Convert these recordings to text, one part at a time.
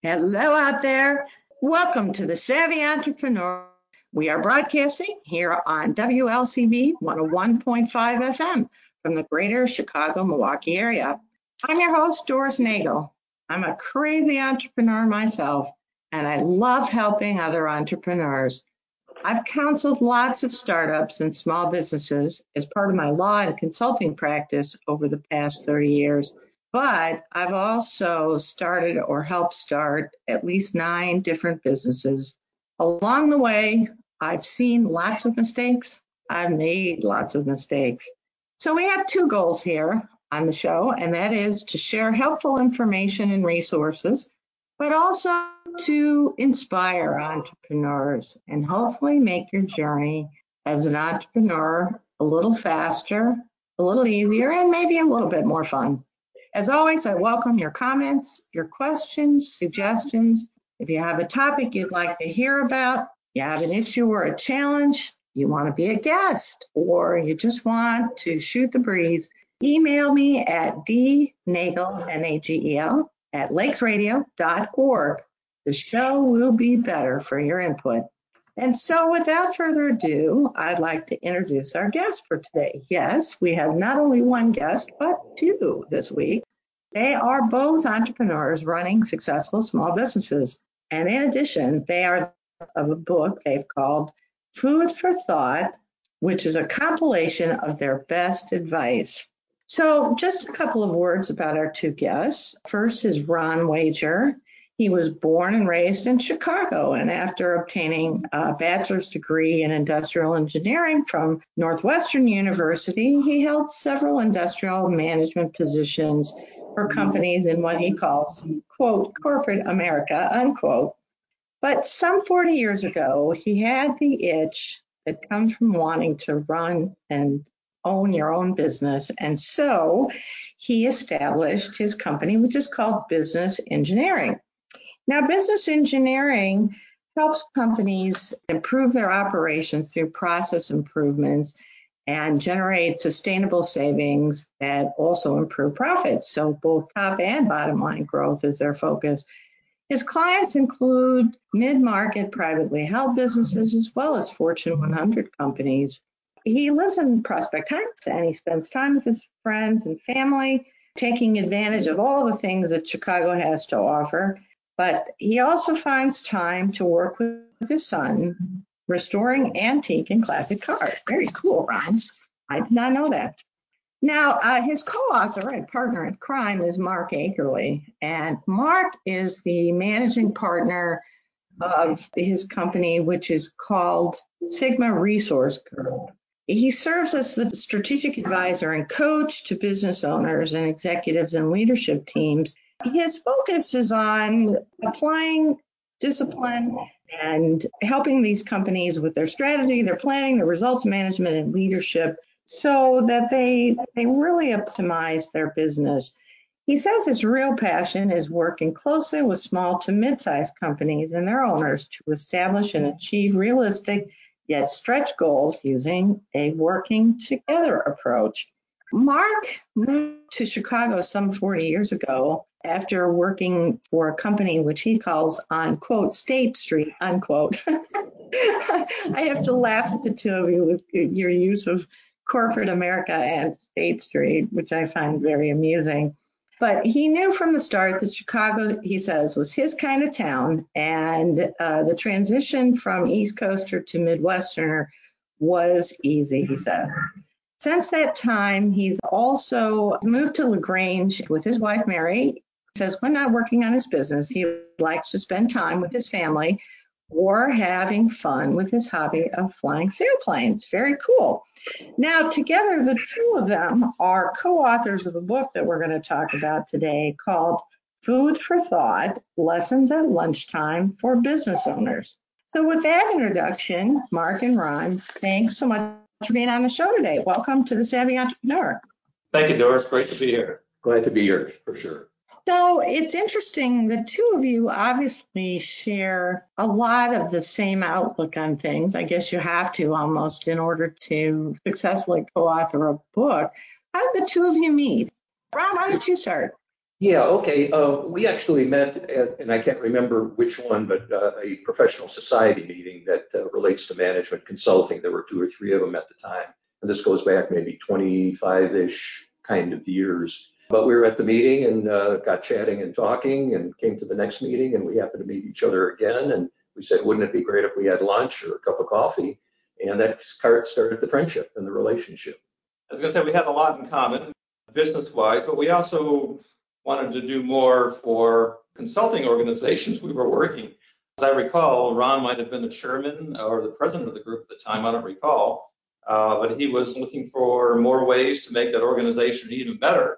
Hello out there. Welcome to the Savvy Entrepreneur. We are broadcasting here on WLCB 101.5 FM from the greater Chicago, Milwaukee area. I'm your host, Doris Nagel. I'm a crazy entrepreneur myself, and I love helping other entrepreneurs. I've counseled lots of startups and small businesses as part of my law and consulting practice over the past 30 years. But I've also started or helped start at least nine different businesses. Along the way, I've seen lots of mistakes. I've made lots of mistakes. So we have two goals here on the show, and that is to share helpful information and resources, but also to inspire entrepreneurs and hopefully make your journey as an entrepreneur a little faster, a little easier, and maybe a little bit more fun. As always, I welcome your comments, your questions, suggestions. If you have a topic you'd like to hear about, you have an issue or a challenge, you want to be a guest, or you just want to shoot the breeze, email me at dnagel, N-A-G-E-L, at lakesradio.org. The show will be better for your input. And so, without further ado, I'd like to introduce our guest for today. Yes, we have not only one guest, but two this week. They are both entrepreneurs running successful small businesses. And in addition, they are of a book they've called Food for Thought, which is a compilation of their best advice. So, just a couple of words about our two guests. First is Ron Wajer. He was born and raised in Chicago, and after obtaining a bachelor's degree in industrial engineering from Northwestern University, he held several industrial management positions for companies in what he calls, quote, corporate America, unquote. But some 40 years ago, he had the itch that comes from wanting to run and own your own business. And so he established his company, which is called Business Engineering. Now, business engineering helps companies improve their operations through process improvements and generate sustainable savings that also improve profits. So, both top and bottom line growth is their focus. His clients include mid market privately held businesses as well as Fortune 100 companies. He lives in Prospect Heights and he spends time with his friends and family, taking advantage of all the things that Chicago has to offer. But he also finds time to work with his son, restoring antique and classic cars. Very cool, Ron. I did not know that. Now, uh, his co-author and partner in crime is Mark Akerly, and Mark is the managing partner of his company, which is called Sigma Resource Group. He serves as the strategic advisor and coach to business owners and executives and leadership teams his focus is on applying discipline and helping these companies with their strategy, their planning, their results management, and leadership so that they they really optimize their business. He says his real passion is working closely with small to mid-sized companies and their owners to establish and achieve realistic yet stretch goals using a working together approach. Mark moved to Chicago some 40 years ago after working for a company which he calls on quote State Street unquote. I have to laugh at the two of you with your use of corporate America and State Street, which I find very amusing. But he knew from the start that Chicago, he says, was his kind of town, and uh, the transition from East Coaster to Midwesterner was easy, he says. Since that time, he's also moved to LaGrange with his wife, Mary. He says when not working on his business, he likes to spend time with his family or having fun with his hobby of flying sailplanes. Very cool. Now, together, the two of them are co authors of the book that we're going to talk about today called Food for Thought Lessons at Lunchtime for Business Owners. So, with that introduction, Mark and Ron, thanks so much for being on the show today. Welcome to the Savvy Entrepreneur. Thank you, Doris. Great to be here. Glad to be here for sure. So it's interesting. The two of you obviously share a lot of the same outlook on things. I guess you have to almost in order to successfully co author a book. How did the two of you meet? Rob, why don't you start? Yeah, okay. Uh, we actually met at, and I can't remember which one, but uh, a professional society meeting that uh, relates to management consulting. There were two or three of them at the time. And this goes back maybe 25 ish kind of years. But we were at the meeting and got chatting and talking and came to the next meeting and we happened to meet each other again. And we said, wouldn't it be great if we had lunch or a cup of coffee? And that started the friendship and the relationship. I was going to say we had a lot in common business wise, but we also wanted to do more for consulting organizations we were working. As I recall, Ron might have been the chairman or the president of the group at the time, I don't recall, uh, but he was looking for more ways to make that organization even better.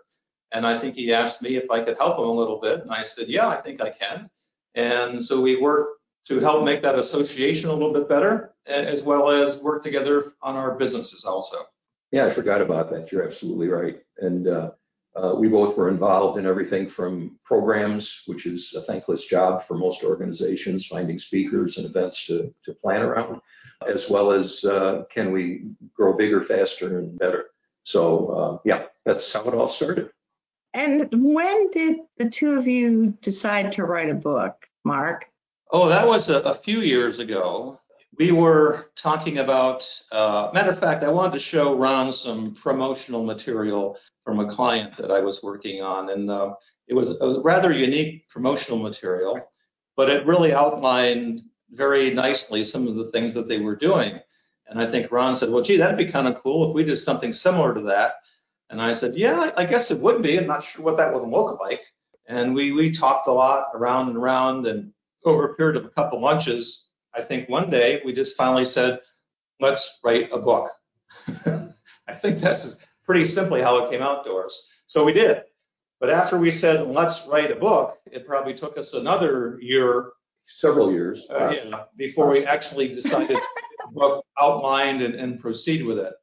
And I think he asked me if I could help him a little bit. And I said, yeah, I think I can. And so we worked to help make that association a little bit better, as well as work together on our businesses also. Yeah, I forgot about that. You're absolutely right. And uh, uh, we both were involved in everything from programs, which is a thankless job for most organizations, finding speakers and events to, to plan around, as well as uh, can we grow bigger, faster, and better. So, uh, yeah, that's how it all started. And when did the two of you decide to write a book, Mark? Oh, that was a, a few years ago. We were talking about, uh, matter of fact, I wanted to show Ron some promotional material from a client that I was working on. And uh, it was a rather unique promotional material, but it really outlined very nicely some of the things that they were doing. And I think Ron said, well, gee, that'd be kind of cool if we did something similar to that. And I said, yeah, I guess it would be. I'm not sure what that would look like. And we, we talked a lot around and around. And over a period of a couple lunches, I think one day we just finally said, let's write a book. I think that's pretty simply how it came out to. So we did. But after we said, let's write a book, it probably took us another year. Several years. Uh, yeah, before we actually decided to book outlined and, and proceed with it.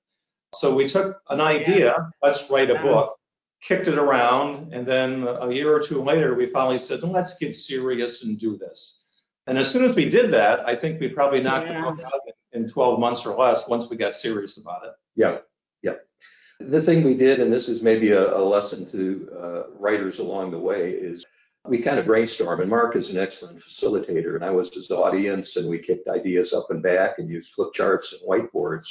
So we took an idea, let's write a book, kicked it around, and then a year or two later, we finally said, let's get serious and do this. And as soon as we did that, I think we probably knocked yeah. the book out in 12 months or less once we got serious about it. Yeah, yeah. The thing we did, and this is maybe a, a lesson to uh, writers along the way, is we kind of brainstorm. And Mark is an excellent facilitator, and I was his audience, and we kicked ideas up and back and used flip charts and whiteboards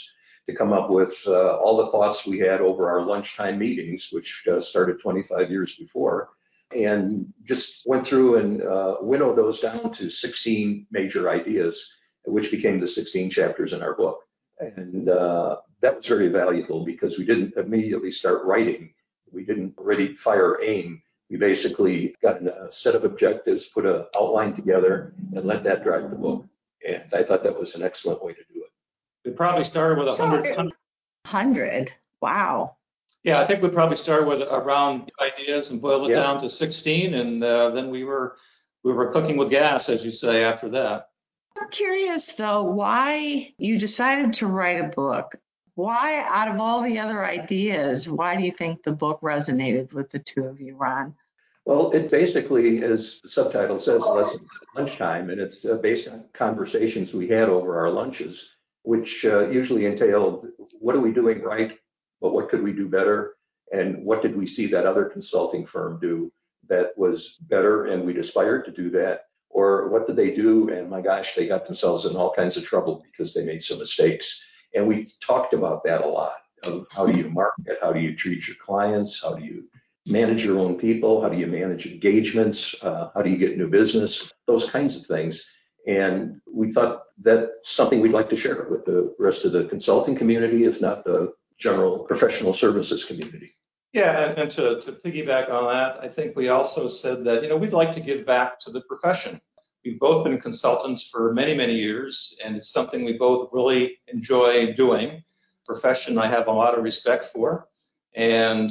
to come up with uh, all the thoughts we had over our lunchtime meetings, which uh, started 25 years before, and just went through and uh, winnowed those down to 16 major ideas, which became the 16 chapters in our book. And uh, that was very valuable because we didn't immediately start writing. We didn't ready fire aim. We basically got a set of objectives, put an outline together, and let that drive the book. And I thought that was an excellent way to do it. We probably started with a hundred. Hundred. Wow. Yeah, I think we probably started with around ideas and boiled it yeah. down to 16, and uh, then we were we were cooking with gas, as you say, after that. I'm curious though, why you decided to write a book. Why, out of all the other ideas, why do you think the book resonated with the two of you, Ron? Well, it basically, as the subtitle says, lessons at lunchtime, and it's uh, based on conversations we had over our lunches which uh, usually entailed what are we doing right, but what could we do better, and what did we see that other consulting firm do that was better, and we'd aspired to do that, or what did they do, and my gosh, they got themselves in all kinds of trouble because they made some mistakes. And we talked about that a lot. Of how do you market? How do you treat your clients? How do you manage your own people? How do you manage engagements? Uh, how do you get new business? Those kinds of things. And we thought that's something we'd like to share with the rest of the consulting community, if not the general professional services community. Yeah, and, to, to piggyback on that, I think we also said that, you know, we'd like to give back to the profession. We've both been consultants for many, many years, and it's something we both really enjoy doing. Profession I have a lot of respect for. And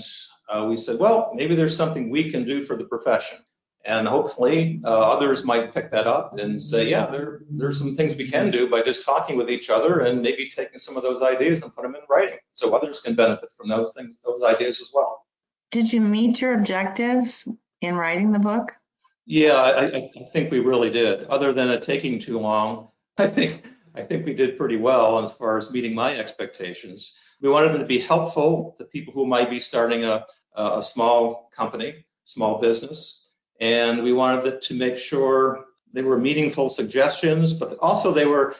uh, we said, well, maybe there's something we can do for the profession. And hopefully uh, others might pick that up and say, yeah, there, there's some things we can do by just talking with each other and maybe taking some of those ideas and put them in writing so others can benefit from those things, those ideas as well. Did you meet your objectives in writing the book? Yeah, I, I think we really did. Other than it taking too long, I think I think we did pretty well as far as meeting my expectations. We wanted them to be helpful to people who might be starting a, a small company small business. And we wanted to make sure they were meaningful suggestions, but also they were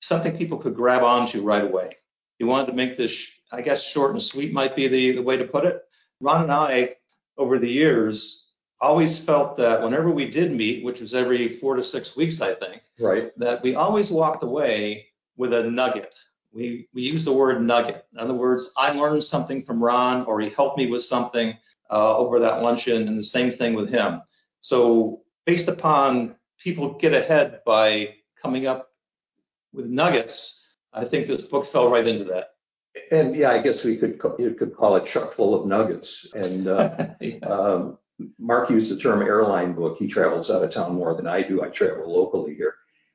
something people could grab onto right away. We wanted to make this, I guess, short and sweet might be the, the way to put it. Ron and I, over the years, always felt that whenever we did meet, which was every four to six weeks, I think, Right. that we always walked away with a nugget. We we use the word nugget. In other words, I learned something from Ron, or he helped me with something uh, over that luncheon, and the same thing with him. So based upon people get ahead by coming up with nuggets, I think this book fell right into that. And yeah, I guess we could you could call it chuck full of nuggets. And uh, um, Mark used the term airline book. He travels out of town more than I do. I travel locally here,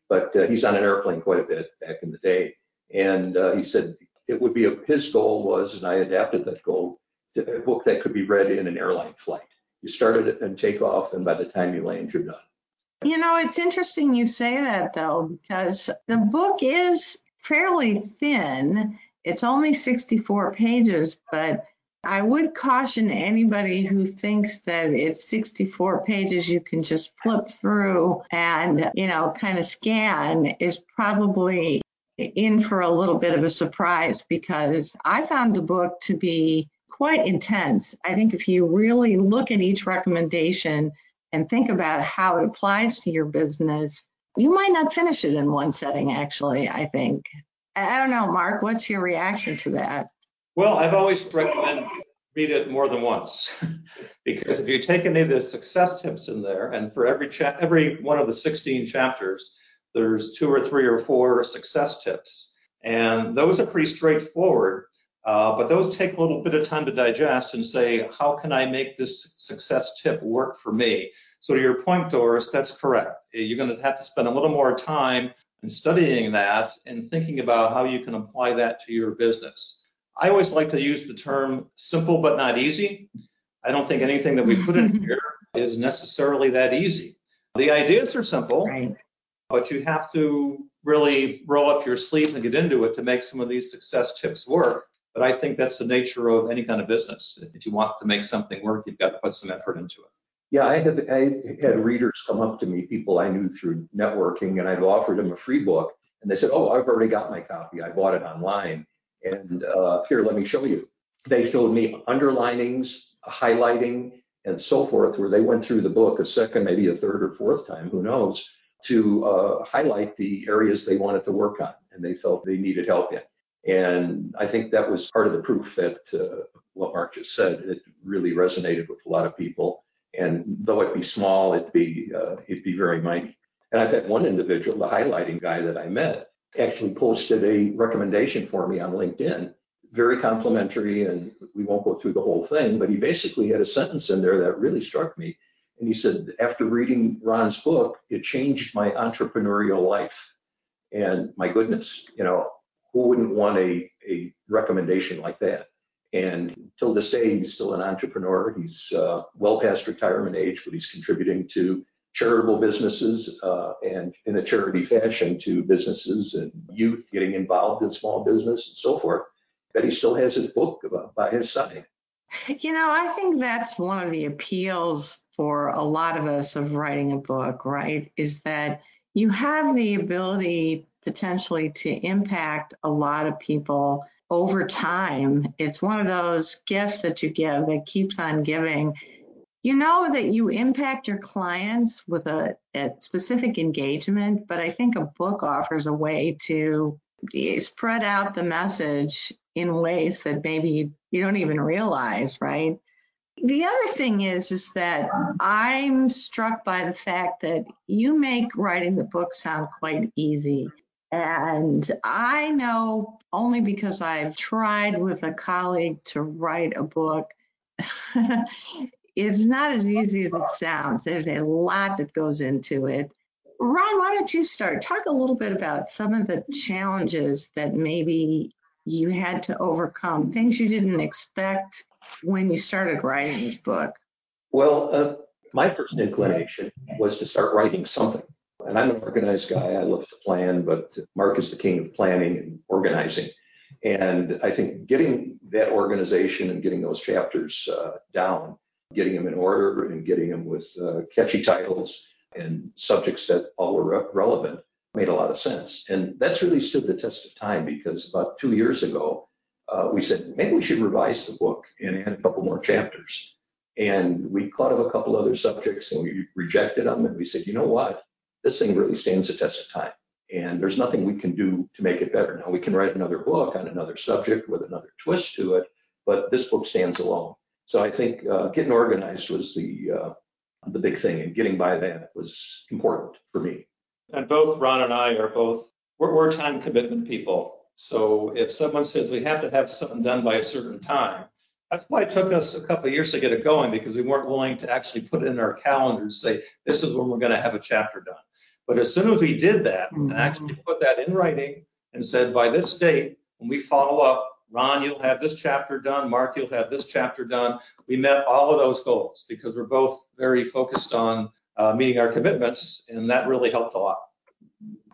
but uh, he's on an airplane quite a bit back in the day. And uh, he said it would be a, his goal was, and I adapted that goal to a book that could be read in an airline flight. You started it and take off, and by the time you land, you're done. You know, it's interesting you say that though, because the book is fairly thin. It's only 64 pages, but I would caution anybody who thinks that it's 64 pages you can just flip through and, you know, kind of scan is probably in for a little bit of a surprise because I found the book to be quite intense. I think if you really look at each recommendation and think about how it applies to your business, you might not finish it in one setting, actually, I think. I don't know, Mark, what's your reaction to that? Well, I've always recommend read it more than once because if you take any of the success tips in there, and for every cha- every one of the 16 chapters, there's two or three or four success tips, and those are pretty straightforward. Uh, but those take a little bit of time to digest and say, how can I make this success tip work for me? So to your point, Doris, that's correct. You're going to have to spend a little more time in studying that and thinking about how you can apply that to your business. I always like to use the term simple but not easy. I don't think anything that we put in here is necessarily that easy. The ideas are simple, Right. but you have to really roll up your sleeves and get into it to make some of these success tips work. But I think that's the nature of any kind of business. If you want to make something work, you've got to put some effort into it. Yeah, I had I had readers come up to me, people I knew through networking, and I've offered them a free book, and they said, "Oh, I've already got my copy. I bought it online, and uh, here, let me show you." They showed me underlinings, highlighting, and so forth, where they went through the book a second, maybe a third or fourth time, who knows, to uh, highlight the areas they wanted to work on, and they felt they needed help in. And I think that was part of the proof that uh, what Mark just said, it really resonated with a lot of people. And though it be small, it'd be uh, it'd be very mighty. And I've had one individual, the highlighting guy that I met, actually posted a recommendation for me on LinkedIn, very complimentary. And we won't go through the whole thing, but he basically had a sentence in there that really struck me. And he said, after reading Ron's book, it changed my entrepreneurial life. And my goodness, you know, who wouldn't want a, a recommendation like that? And till this day, he's still an entrepreneur. He's uh, well past retirement age, but he's contributing to charitable businesses uh, and in a charity fashion to businesses and youth getting involved in small business and so forth. But he still has his book by his side. You know, I think that's one of the appeals for a lot of us of writing a book, right? Is that you have the ability potentially to impact a lot of people over time. It's one of those gifts that you give that keeps on giving. You know that you impact your clients with a, a specific engagement, but I think a book offers a way to eh, spread out the message in ways that maybe you don't even realize, right? The other thing is, is that I'm struck by the fact that you make writing the book sound quite easy. And I know only because I've tried with a colleague to write a book. it's not as easy as it sounds. There's a lot that goes into it. Ron, why don't you start? Talk a little bit about some of the challenges that maybe you had to overcome, things you didn't expect when you started writing this book. Well, uh, my first inclination was to start writing something. And I'm an organized guy. I love to plan, but Mark is the king of planning and organizing. And I think getting that organization and getting those chapters uh, down getting them in order and getting them with uh, catchy titles and subjects that all were re- relevant made a lot of sense. And that's really stood the test of time because about two years ago, uh, we said maybe we should revise the book and add a couple more chapters. And we caught up a couple other subjects and we rejected them. And we said, you know what? This thing really stands the test of time. And there's nothing we can do to make it better. Now we can write another book on another subject with another twist to it, but this book stands alone. So I think uh, getting organized was the uh, the big thing, and getting by that was important for me. And both Ron and I are both we're, we're time commitment people. So if someone says we have to have something done by a certain time, that's why it took us a couple of years to get it going because we weren't willing to actually put it in our calendars, say this is when we're going to have a chapter done. But as soon as we did that mm-hmm. and actually put that in writing and said by this date, when we follow up, Ron, you'll have this chapter done. Mark, you'll have this chapter done. We met all of those goals because we're both very focused on uh, meeting our commitments, and that really helped a lot.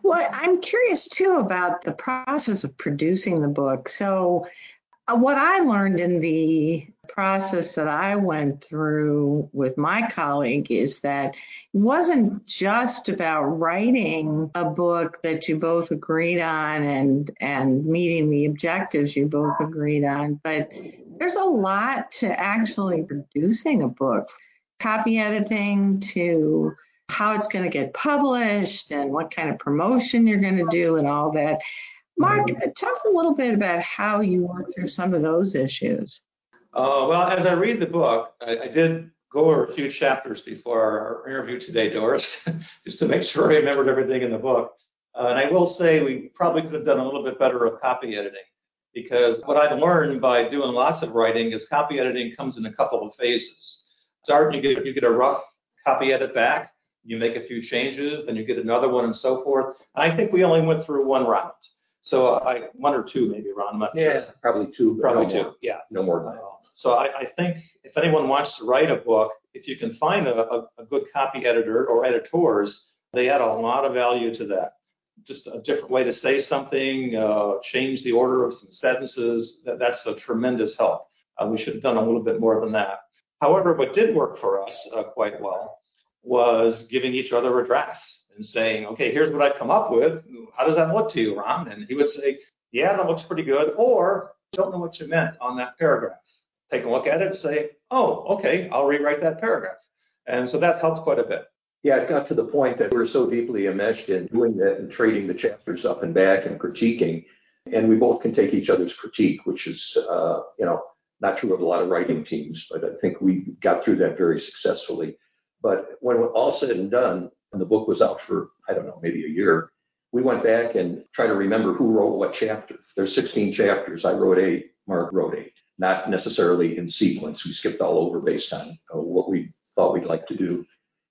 Well, I'm curious too about the process of producing the book. So, Uh, what I learned in the process that I went through with my colleague is that it wasn't just about writing a book that you both agreed on and and meeting the objectives you both agreed on, but there's a lot to actually producing a book, copy editing to how it's going to get published and what kind of promotion you're going to do and all that. Mark, talk a little bit about how you work through some of those issues. Uh, well, as I read the book, I, I, did go over a few chapters before our interview today, Doris, just to make sure I remembered everything in the book. Uh, and I will say we probably could have done a little bit better of copy editing because what I've learned by doing lots of writing is copy editing comes in a couple of phases. Start, you get, you get a rough copy edit back, you make a few changes, then you get another one and so forth. And I think we only went through one round. So I one or two maybe, Ron. I'm not yeah, sure. probably two. Probably no two. More. Yeah. No more than that. Uh, so I, I, think if anyone wants to write a book, if you can find a, a, a, good copy editor or editors, they add a lot of value to that. Just a different way to say something, uh, change the order of some sentences. That, that's a tremendous help. Uh, we should have done a little bit more than that. However, what did work for us uh, quite well was giving each other a draft and saying, okay, here's what I've come up with. How does that look to you, Ron? And he would say, yeah, that looks pretty good. Or don't know what you meant on that paragraph. Take a look at it and say, oh, okay, I'll rewrite that paragraph. And so that helped quite a bit. Yeah, it got to the point that we were so deeply enmeshed in doing that and trading the chapters up and back and critiquing. And we both can take each other's critique, which is, uh, you know, not true of a lot of writing teams, but I think we got through that very successfully. But when all said and done, and the book was out for, I don't know, maybe a year, we went back and tried to remember who wrote what chapter. There's 16 chapters. I wrote eight, Mark wrote eight, not necessarily in sequence. We skipped all over based on uh, what we thought we'd like to do.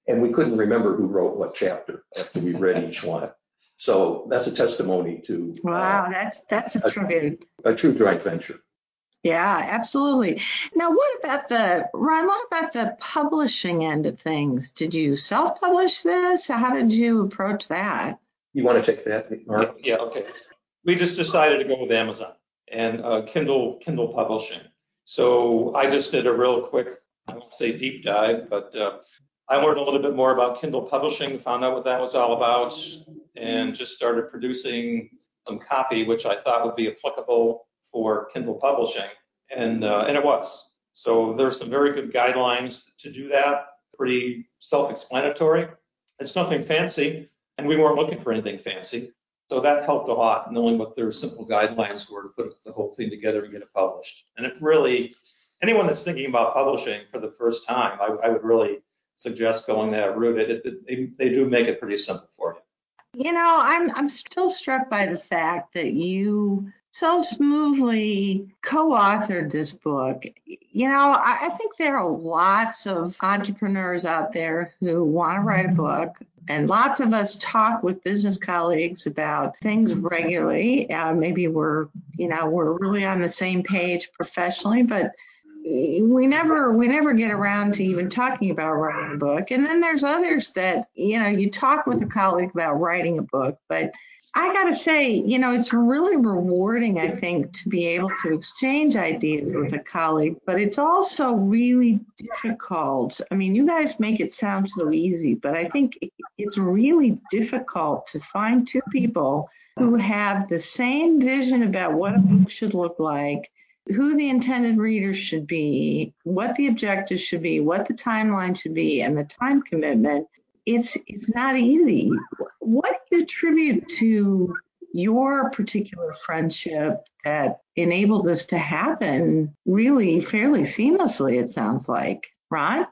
And we couldn't remember who wrote what chapter after we read each one. So that's a testimony to. Wow, uh, that's that's a, a tribute. A true joint venture. Yeah, absolutely. Now, what about the Ryan, What about the publishing end of things? Did you self-publish this? How did you approach that? You want to take that, Mark? Yeah, yeah okay. We just decided to go with Amazon and uh, Kindle Kindle publishing. So I just did a real quick, I won't say deep dive, but uh, I learned a little bit more about Kindle publishing, found out what that was all about, and just started producing some copy, which I thought would be applicable for Kindle publishing, and uh, and it was. So there's some very good guidelines to do that. Pretty self-explanatory. It's nothing fancy, and we weren't looking for anything fancy. So that helped a lot, knowing what their simple guidelines were to put the whole thing together and get it published. And it really, anyone that's thinking about publishing for the first time, I, I would really suggest going that route. It, it, they, they do make it pretty simple for you. You know, I'm I'm still struck by the fact that you so smoothly co-authored this book. You know, I, I, think there are lots of entrepreneurs out there who want to write a book, and lots of us talk with business colleagues about things regularly. Uh, maybe we're, you know, we're really on the same page professionally, but we never we never get around to even talking about writing a book and then there's others that you know you talk with a colleague about writing a book but I got to say, you know, it's really rewarding, I think, to be able to exchange ideas with a colleague, but it's also really difficult. I mean, you guys make it sound so easy, but I think it's really difficult to find two people who have the same vision about what a book should look like, who the intended readers should be, what the objectives should be, what the timeline should be, and the time commitment it's it's not easy. What do you attribute to your particular friendship that enables this to happen really fairly seamlessly, it sounds like. Ron?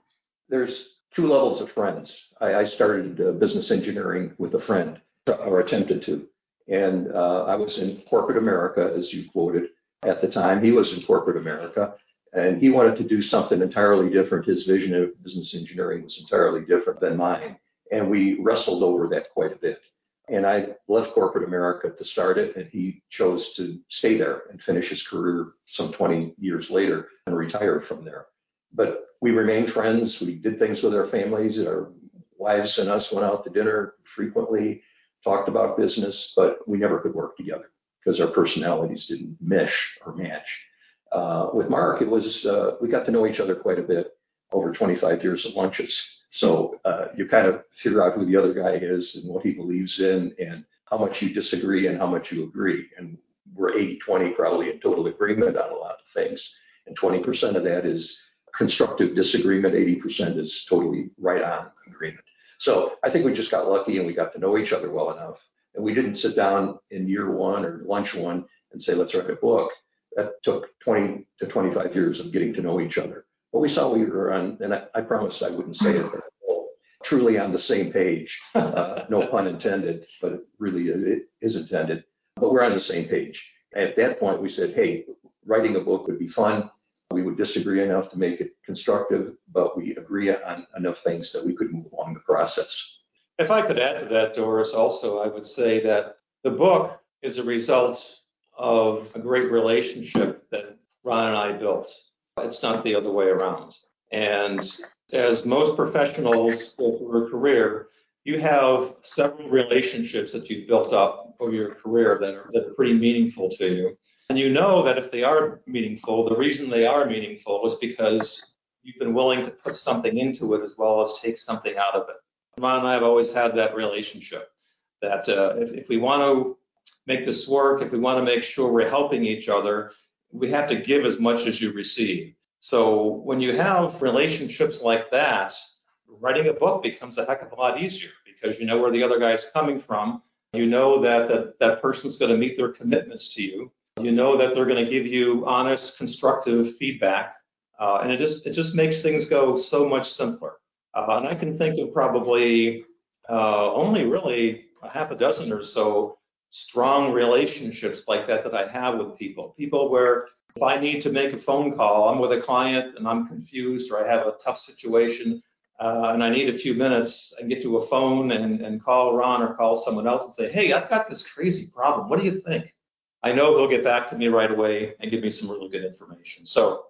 There's two levels of friends. I, I started uh, business engineering with a friend, or attempted to. And uh, I was in corporate America, as you quoted at the time. He was in corporate America and he wanted to do something entirely different. His vision of business engineering was entirely different than mine. And we wrestled over that quite a bit. And I left corporate America to start it, and he chose to stay there and finish his career some 20 years later and retire from there. But we remained friends. We did things with our families. Our wives and us went out to dinner frequently, talked about business, but we never could work together because our personalities didn't mesh or match. Uh, with Mark, it was uh, we got to know each other quite a bit over 25 years of lunches. So uh, you kind of figure out who the other guy is and what he believes in and how much you disagree and how much you agree. And we're 80 20 probably in total agreement on a lot of things. And 20% of that is constructive disagreement, 80% is totally right on agreement. So I think we just got lucky and we got to know each other well enough. And we didn't sit down in year one or lunch one and say, let's write a book. That took 20 to 25 years of getting to know each other. But we saw we were on, and I, I promised I wouldn't say it, but truly on the same page. Uh, no pun intended, but it really it is intended. But we're on the same page. At that point, we said, hey, writing a book would be fun. We would disagree enough to make it constructive, but we agree on enough things that we could move along the process. If I could add to that, Doris, also, I would say that the book is a result of a great relationship that Ron and I built. It's not the other way around. And as most professionals go through a career, you have several relationships that you've built up over your career that are, that are pretty meaningful to you. And you know that if they are meaningful, the reason they are meaningful is because you've been willing to put something into it as well as take something out of it. Ron and I have always had that relationship that uh, if, if we want to make this work, if we want to make sure we're helping each other, we have to give as much as you receive. So when you have relationships like that, writing a book becomes a heck of a lot easier because you know where the other guy's coming from. You know that that, that person's going to meet their commitments to you. You know that they're going to give you honest, constructive feedback, uh, and it just it just makes things go so much simpler. Uh, and I can think of probably uh, only really a half a dozen or so strong relationships like that that I have with people. People where if I need to make a phone call, I'm with a client and I'm confused or I have a tough situation uh, and I need a few minutes and get to a phone and, and call Ron or call someone else and say, hey, I've got this crazy problem. What do you think? I know he'll get back to me right away and give me some really good information. So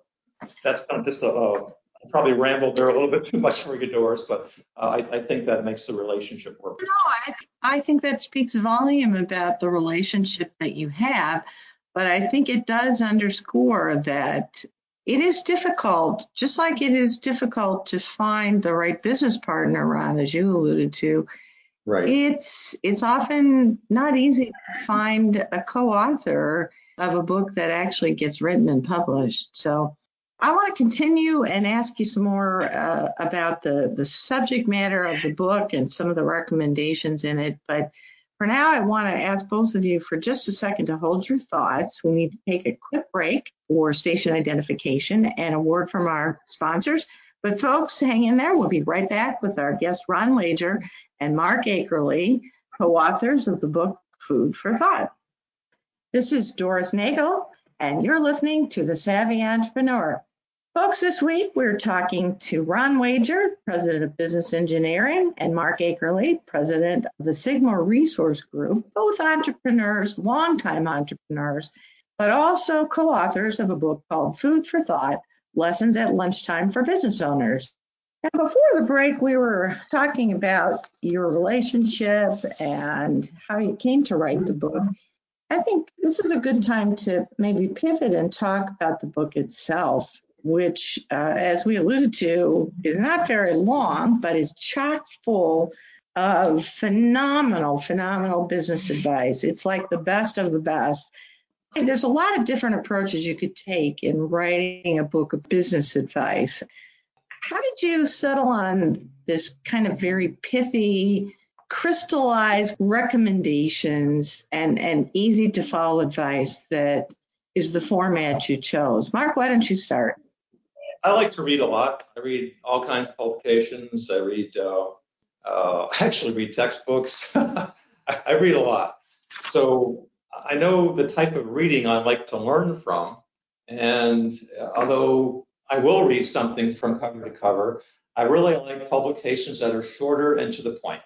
that's kind of just a, probably rambled there a little bit too much for your Doris, but uh, I, I, think that makes the relationship work. No, I, I think that speaks volume about the relationship that you have. But I think it does underscore that it is difficult, just like it is difficult to find the right business partner, Ron, as you alluded to. Right. It's it's often not easy to find a co-author of a book that actually gets written and published. So I want to continue and ask you some more uh, about the the subject matter of the book and some of the recommendations in it, but for now, I want to ask both of you for just a second to hold your thoughts. We need to take a quick break for station identification and a word from our sponsors. But folks, hang in there. We'll be right back with our guest Ron Wajer and Mark Akerly, co-authors of the book Food for Thought. This is Doris Nagel, and you're listening to The Savvy Entrepreneur. Folks, this week we're talking to Ron Wajer, President of Business Engineering, and Mark Akerly, President of the Sigma Resource Group, both entrepreneurs, longtime entrepreneurs, but also co-authors of a book called Food for Thought, Lessons at Lunchtime for Business Owners. Now, before the break, we were talking about your relationship and how you came to write the book. I think this is a good time to maybe pivot and talk about the book itself, which, uh, as we alluded to, is not very long, but is chock full of phenomenal, phenomenal business advice. It's like the best of the best. And there's a lot of different approaches you could take in writing a book of business advice. How did you settle on this kind of very pithy, crystallized recommendations and, and easy to follow advice that is the format you chose? Mark, why don't you start? I like to read a lot. I read all kinds of publications. I read, uh, uh, I actually read textbooks. I, I read a lot. So I know the type of reading I like to learn from. And although I will read something from cover to cover, I really like publications that are shorter and to the point.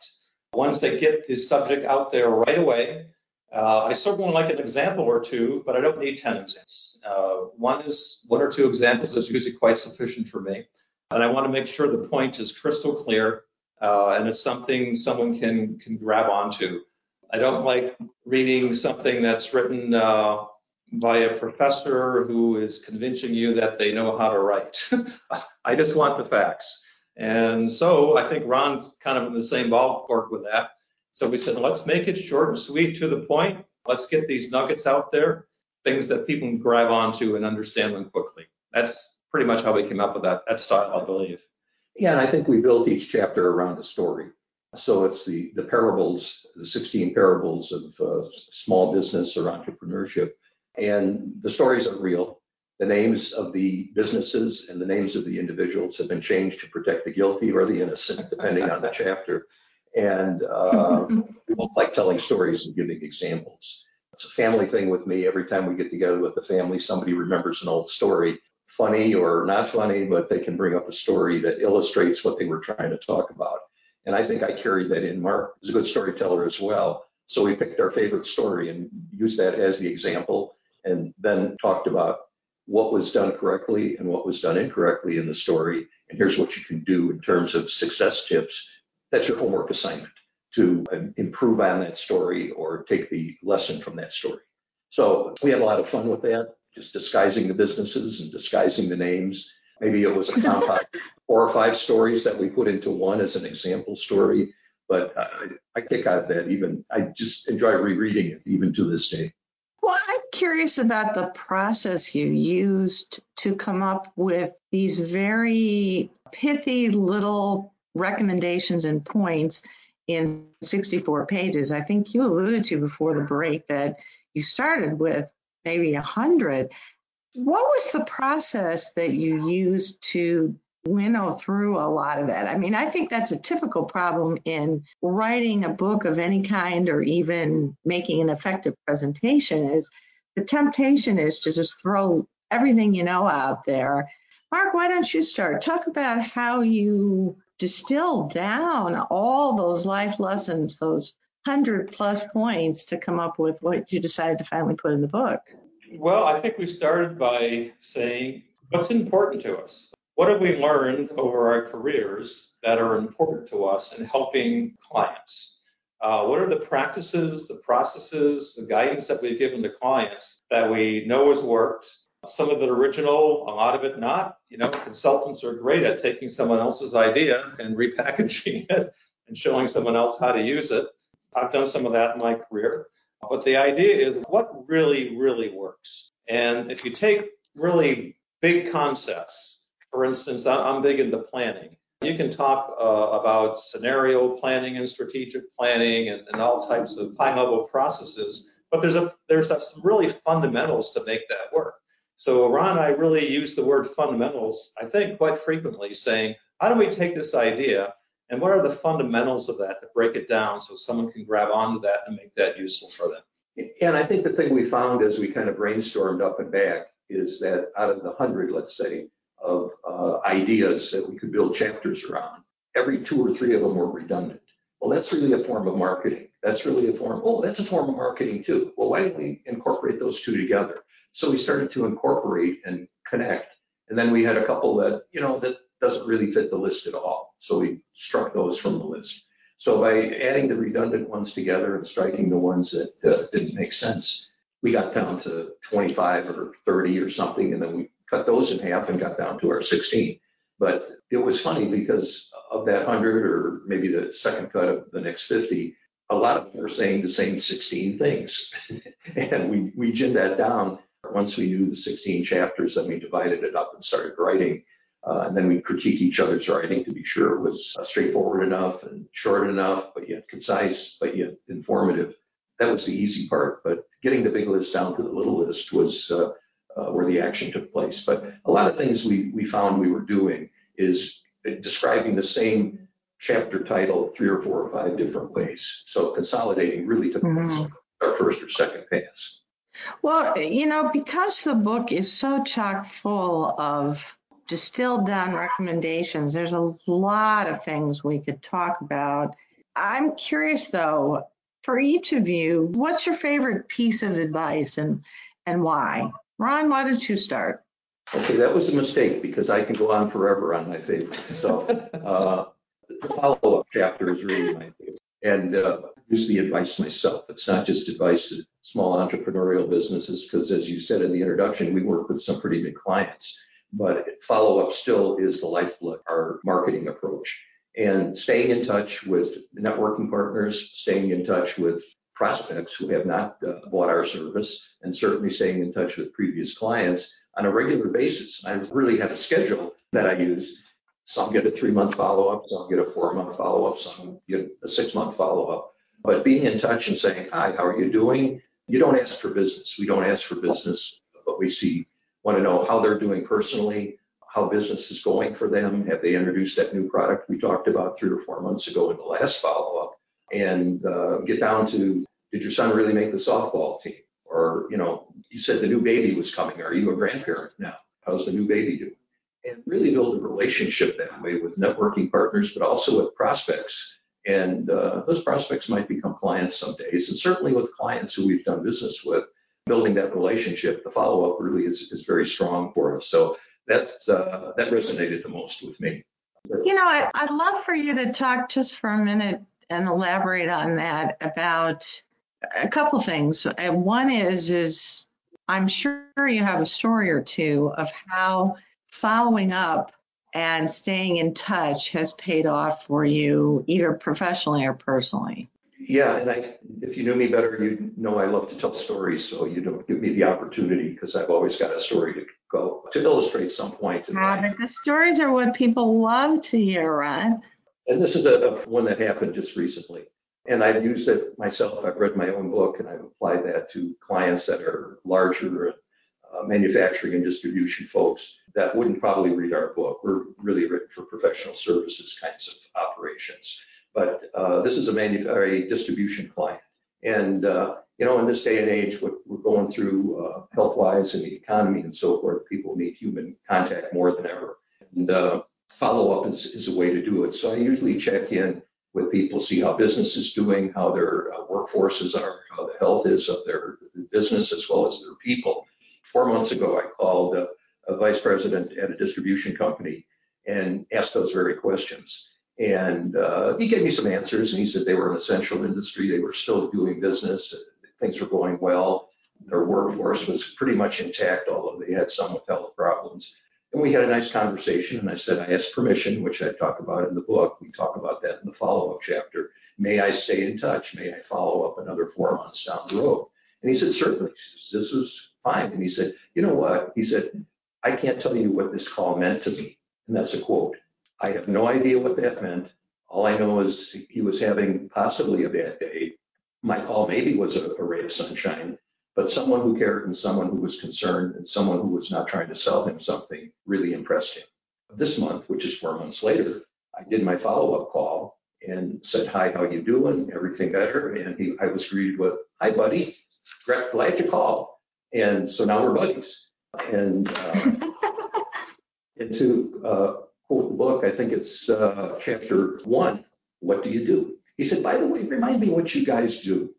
Ones that get the subject out there right away. Uh, I certainly like an example or two, but I don't need 10 examples. Uh, one is one or two examples is usually quite sufficient for me. And I want to make sure the point is crystal clear uh, and it's something someone can can grab onto. I don't like reading something that's written uh, by a professor who is convincing you that they know how to write. I just want the facts. And so I think Ron's kind of in the same ballpark with that. So we said, let's make it short and sweet to the point. Let's get these nuggets out there, things that people can grab onto and understand them quickly. That's pretty much how we came up with that, style, I believe. Yeah, and I think we built each chapter around a story. So it's the, the parables, the 16 parables of uh, small business or entrepreneurship. And the stories are real. The names of the businesses and the names of the individuals have been changed to protect the guilty or the innocent, depending on the chapter. And uh, people like telling stories and giving examples. It's a family thing with me. Every time we get together with the family, somebody remembers an old story, funny or not funny, but they can bring up a story that illustrates what they were trying to talk about. And I think I carried that in. Mark is a good storyteller as well. So we picked our favorite story and used that as the example and then talked about what was done correctly and what was done incorrectly in the story. And here's what you can do in terms of success tips. That's your homework assignment to uh, improve on that story or take the lesson from that story. So we had a lot of fun with that, just disguising the businesses and disguising the names. Maybe it was a compound four or five stories that we put into one as an example story. But I, I kick out of that even, I just enjoy rereading it even to this day. Well, I'm curious about the process you used to come up with these very pithy little recommendations and points in 64 pages. I think you alluded to before the break that you started with maybe 100. What was the process that you used to winnow through a lot of that. I mean, I think that's a typical problem in writing a book of any kind or even making an effective presentation is the temptation is to just throw everything you know out there. Mark, why don't you start? Talk about how you distill down all those life lessons, those hundred plus points to come up with what you decided to finally put in the book. Well, I think we started by saying what's important to us. What have we learned over our careers that are important to us in helping clients? Uh, what are the practices, the processes, the guidance that we've given to clients that we know has worked? Some of it original, a lot of it not. You know, consultants are great at taking someone else's idea and repackaging it and showing someone else how to use it. I've done some of that in my career. But the idea is what really, really works. And if you take really big concepts for instance, I'm big into planning. You can talk uh, about scenario planning and strategic planning and, and all types of high level processes, but there's a there's a, some really fundamentals to make that work. So Ron and I really use the word fundamentals, I think, quite frequently, saying, how do we take this idea and what are the fundamentals of that to break it down so someone can grab onto that and make that useful for them? And I think the thing we found as we kind of brainstormed up and back is that out of the hundred, let's say, of uh, ideas that we could build chapters around. Every two or three of them were redundant. Well, that's really a form of marketing. That's really a form. Oh, that's a form of marketing too. Well, why don't we incorporate those two together? So we started to incorporate and connect. And then we had a couple that, you know, that doesn't really fit the list at all. So we struck those from the list. So by adding the redundant ones together and striking the ones that uh, didn't make sense, we got down to 25 or 30 or something, and then we cut those in half and got down to our 16. But it was funny because of that 100 or maybe the second cut of the next 50, a lot of them were saying the same 16 things. and we, we ginned that down once we knew the 16 chapters, then we divided it up and started writing. Uh, and then we critique each other's writing to be sure it was uh, straightforward enough and short enough, but yet concise, but yet informative. That was the easy part. But getting the big list down to the little list was uh, where the action took place. But a lot of things we, we found we were doing is describing the same chapter title three or four or five different ways. So consolidating really took mm-hmm. our first or second pass. Well, you know, because the book is so chock full of distilled down recommendations, there's a lot of things we could talk about. I'm curious though, for each of you, what's your favorite piece of advice and and why? Ron, why don't you start? Okay, that was a mistake because I can go on forever on my favorite. So uh, the follow-up chapter is really my favorite. And uh, use the advice myself. It's not just advice to small entrepreneurial businesses, because as you said in the introduction, we work with some pretty big clients. But follow-up still is the lifeblood, our marketing approach. And staying in touch with networking partners, staying in touch with prospects who have not uh, bought our service, and certainly staying in touch with previous clients on a regular basis. I really have a schedule that I use some get a three month follow up, some get a four month follow up, some get a six month follow up. But being in touch and saying, hi, how are you doing? You don't ask for business. We don't ask for business, but we see, want to know how they're doing personally, how business is going for them. Have they introduced that new product we talked about three or four months ago in the last follow up? And uh, get down to, did your son really make the softball team? Or, you know, you said the new baby was coming. Are you a grandparent now? How's the new baby doing? and really build a relationship that way with networking partners, but also with prospects. And uh, those prospects might become clients some days. And certainly with clients who we've done business with, building that relationship, the follow up really is, is very strong for us. So that's uh, that resonated the most with me. You know, I, I'd love for you to talk just for a minute and elaborate on that about a couple things. And one is is I'm sure you have a story or two of how following up and staying in touch has paid off for you either professionally or personally. Yeah, and I, if you knew me better, you'd know I love to tell stories. So you don't give me the opportunity because I've always got a story to go to illustrate some point. In yeah, but the stories are what people love to hear, Ron. And this is a, a one that happened just recently. And I've used it myself. I've read my own book and I've applied that to clients that are larger uh, manufacturing and distribution folks that wouldn't probably read our book. We're really written for professional services kinds of operations. But uh, this is a manufacturing distribution client. And, uh, you know, in this day and age, what we're going through uh, health wise and the economy and so forth, people need human contact more than ever. And uh, follow up is, is a way to do it. So I usually check in with people, see how business is doing, how their uh, workforces are, how the health is of their business as well as their people four months ago, I called a, a vice president at a distribution company and asked those very questions. And uh, he gave me some answers, and he said they were an essential industry. They were still doing business. Things were going well. Their workforce was pretty much intact, although they had some with health problems. And we had a nice conversation, and I said, I asked permission, which I talk about in the book. We talk about that in the follow up chapter. May I stay in touch? May I follow up another four months down the road? And he said, certainly. This was fine. And he said, you know what? He said, I can't tell you what this call meant to me. And that's a quote. I have no idea what that meant. All I know is he was having possibly a bad day. My call maybe was a, a ray of sunshine, but someone who cared and someone who was concerned and someone who was not trying to sell him something really impressed him. This month, which is four months later, I did my follow-up call and said, hi, how you doing? Everything better? And he, I was greeted with, hi, buddy. Glad you called. And so now we're buddies. And, uh, and to uh, quote the book, I think it's uh, chapter one, What Do You Do? He said, By the way, remind me what you guys do.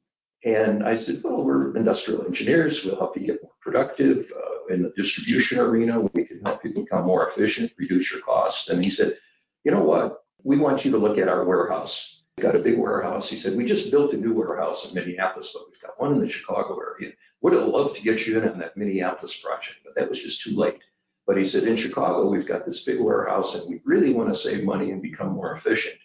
And I said, Well, we're industrial engineers. We'll help you get more productive. Uh, in the distribution arena. We can help you become more efficient, reduce your costs. And he said, you know what? We want you to look at our warehouse. We've got a big warehouse. He said, we just built a new warehouse in Minneapolis, but we've got one in the Chicago area. Would have loved to get you in on that Minneapolis project, but that was just too late. But he said, in Chicago, we've got this big warehouse and we really want to save money and become more efficient.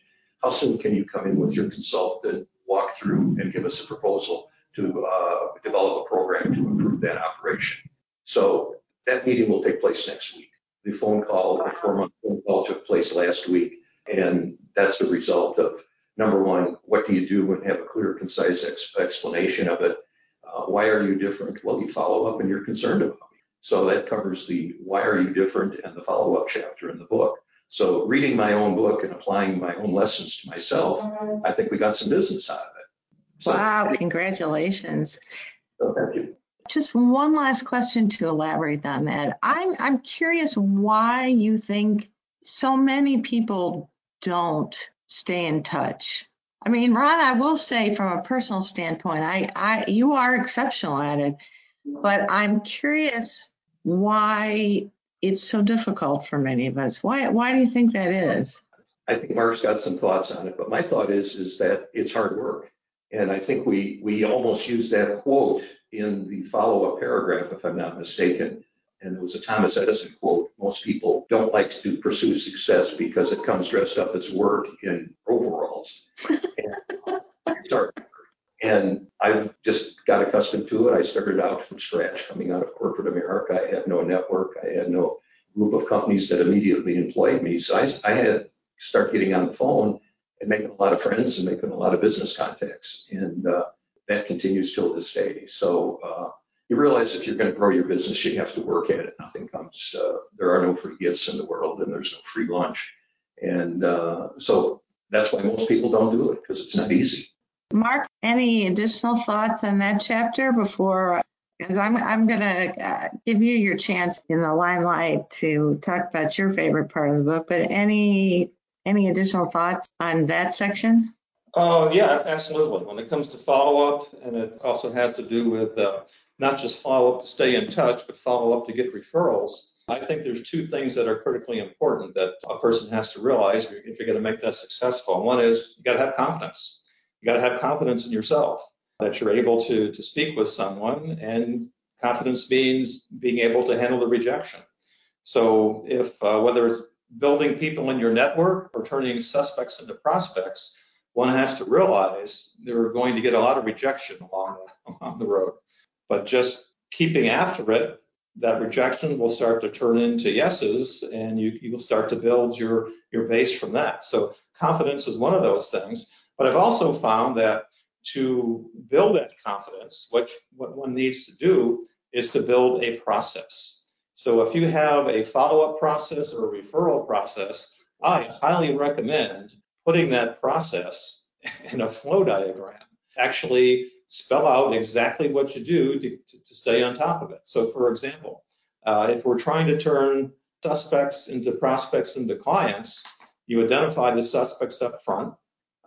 How soon can you come in with your consultant, walk through and give us a proposal to uh, develop a program to improve that operation? So that meeting will take place next week. The phone call, the four month phone call took place last week. And that's the result of number one, what do you do and have a clear, concise ex- explanation of it? Uh, why are you different? Well, you follow up and you're concerned about it. So that covers the why are you different and the follow up chapter in the book. So reading my own book and applying my own lessons to myself, mm-hmm. I think we got some business out of it. So, wow, congratulations. So thank you. Just one last question to elaborate on that. I'm I'm curious why you think so many people don't stay in touch. I mean, Ron, I will say from a personal standpoint, I, I you are exceptional at it, but I'm curious why it's so difficult for many of us. Why why do you think that is? I think Mark's got some thoughts on it, but my thought is is that it's hard work. And I think we we almost use that quote in the follow-up paragraph, if I'm not mistaken. And it was a Thomas Edison quote. Most people don't like to pursue success because it comes dressed up as work in overalls. and, uh, and just got accustomed to it. I started out from scratch coming out of corporate America. I had no network. I had no group of companies that immediately employed me. So I, I had to start getting on the phone and making a lot of friends and making a lot of business contacts. And uh, that continues till this day. So uh, you realize if you're going to grow your business, you have to work at it. Nothing comes, uh, there are no free gifts in the world and there's no free lunch. And uh, so that's why most people don't do it because it's not easy. Mark, any additional thoughts on that chapter before? Because I'm I'm going to uh, give you your chance in the limelight to talk about your favorite part of the book. But any any additional thoughts on that section? Oh, uh, yeah, absolutely. When it comes to follow up, and it also has to do with uh, not just follow up to stay in touch, but follow up to get referrals. I think there's two things that are critically important that a person has to realize if you're going to make that successful. One is you got to have confidence. You got to have confidence in yourself that you're able to, to speak with someone, and confidence means being able to handle the rejection. So if uh, whether it's building people in your network or turning suspects into prospects, one has to realize they're going to get a lot of rejection along the, along the road. But just keeping after it, that rejection will start to turn into yeses, and you, you will start to build your, your base from that. So confidence is one of those things. But I've also found that to build that confidence, which what one needs to do is to build a process. So if you have a follow-up process or a referral process, I highly recommend putting that process in a flow diagram. Actually spell out exactly what you do to, to, to stay on top of it. So for example, uh, if we're trying to turn suspects into prospects into clients, you identify the suspects up front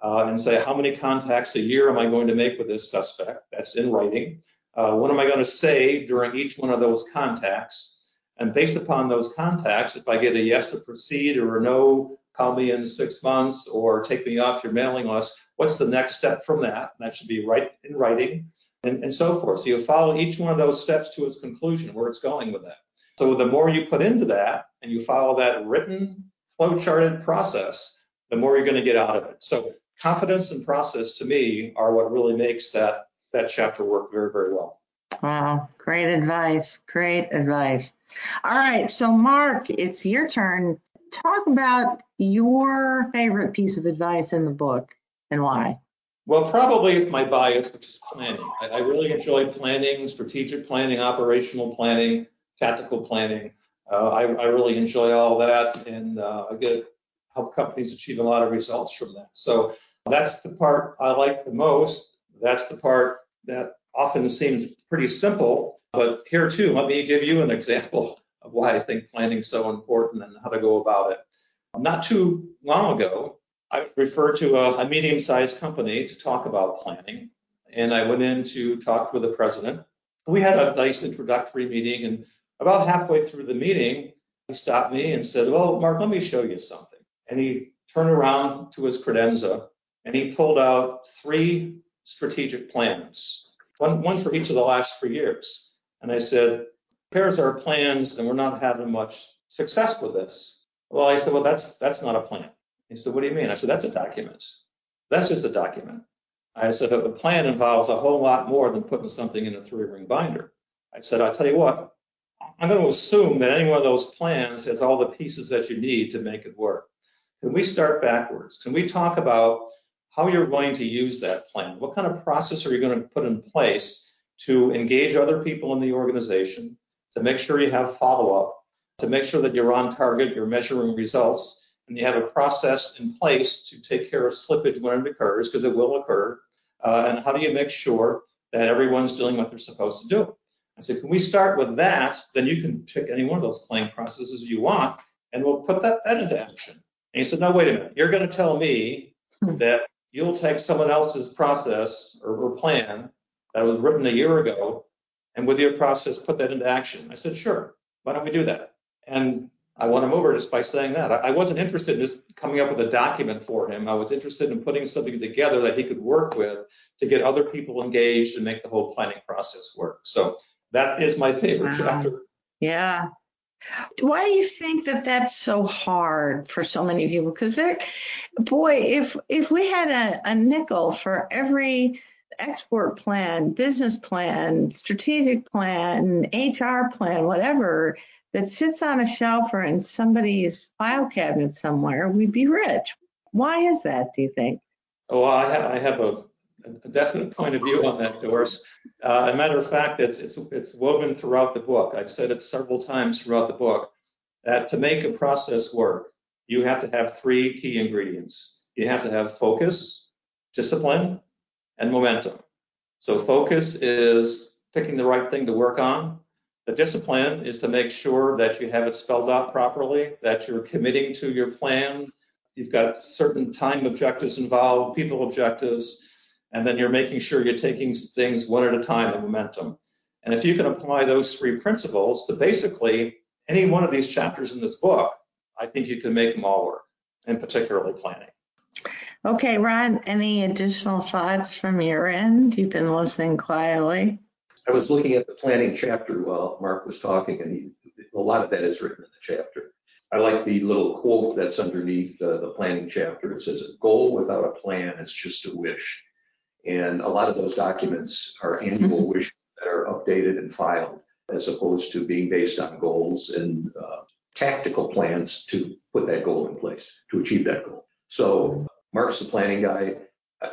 uh, and say, how many contacts a year am I going to make with this suspect? That's in writing. Uh, what am I going to say during each one of those contacts? And based upon those contacts, if I get a yes to proceed or a no, call me in six months or take me off your mailing list, what's the next step from that? That should be right in writing and, and so forth. So you follow each one of those steps to its conclusion, where it's going with that. So the more you put into that and you follow that written flow-charted process, the more you're going to get out of it. So confidence and process to me are what really makes that that chapter work very, very well. Wow, great advice. Great advice. All right, so Mark, it's your turn. Talk about your favorite piece of advice in the book and why. Well, probably it's my bias, which is planning. I, I really enjoy planning, strategic planning, operational planning, tactical planning. Uh, I, I, really enjoy all that, and uh, I get help companies achieve a lot of results from that. So that's the part I like the most. That's the part that often seems pretty simple, but here too, let me give you an example of why I think planning is so important and how to go about it. Not too long ago, I referred to a, a medium-sized company to talk about planning, and I went in to talk with the president. We had a nice introductory meeting, and About halfway through the meeting, he stopped me and said, Well, Mark, let me show you something. And he turned around to his credenza and he pulled out three strategic plans, one, one for each of the last three years. And I said, Here's our plans, and we're not having much success with this. Well, I said, Well, that's that's not a plan. He said, What do you mean? I said, That's a document. That's just a document. I said, A plan involves a whole lot more than putting something in a three ring binder. I said, I'll tell you what, I'm going to assume that any one of those plans has all the pieces that you need to make it work. Can we start backwards? Can we talk about how you're going to use that plan? What kind of process are you going to put in place to engage other people in the organization, to make sure you have follow up, to make sure that you're on target, you're measuring results, and you have a process in place to take care of slippage when it occurs, because it will occur. Uh, and how do you make sure that everyone's doing what they're supposed to do? I said, can we start with that? Then you can pick any one of those planning processes you want, and we'll put that, that into action. And he said, no, wait a minute. You're going to tell me hmm. that you'll take someone else's process or, or plan that was written a year ago, and with your process, put that into action. I said, sure. Why don't we do that? And I won him over just by saying that. I wasn't interested in just coming up with a document for him. I was interested in putting something together that he could work with to get other people engaged and make the whole planning process work. So that is my favorite wow. chapter. Yeah. Why do you think that that's so hard for so many people? Because boy, if if we had a, a nickel for every export plan, business plan, strategic plan, HR plan, whatever that sits on a shelf or in somebody's file cabinet somewhere, we'd be rich. Why is that, do you think? Well, I have, I have a, a definite point of view on that, Doris. Uh, a matter of fact, it's, it's, it's woven throughout the book. I've said it several times throughout the book that to make a process work, you have to have three key ingredients. You have to have focus, discipline, and momentum. So focus is picking the right thing to work on. The discipline is to make sure that you have it spelled out properly, that you're committing to your plan. You've got certain time objectives involved, people objectives, and then you're making sure you're taking things one at a time, the momentum. And if you can apply those three principles to basically any one of these chapters in this book, I think you can make them all work, and particularly planning. Okay, Ron, any additional thoughts from your end? You've been listening quietly. I was looking at the planning chapter while Mark was talking, and he, a lot of that is written in the chapter. I like the little quote that's underneath uh, the planning chapter. It says, "A goal without a plan is just a wish." And a lot of those documents are annual mm-hmm. wishes that are updated and filed, as opposed to being based on goals and uh, tactical plans to put that goal in place to achieve that goal. So Mark's the planning guy.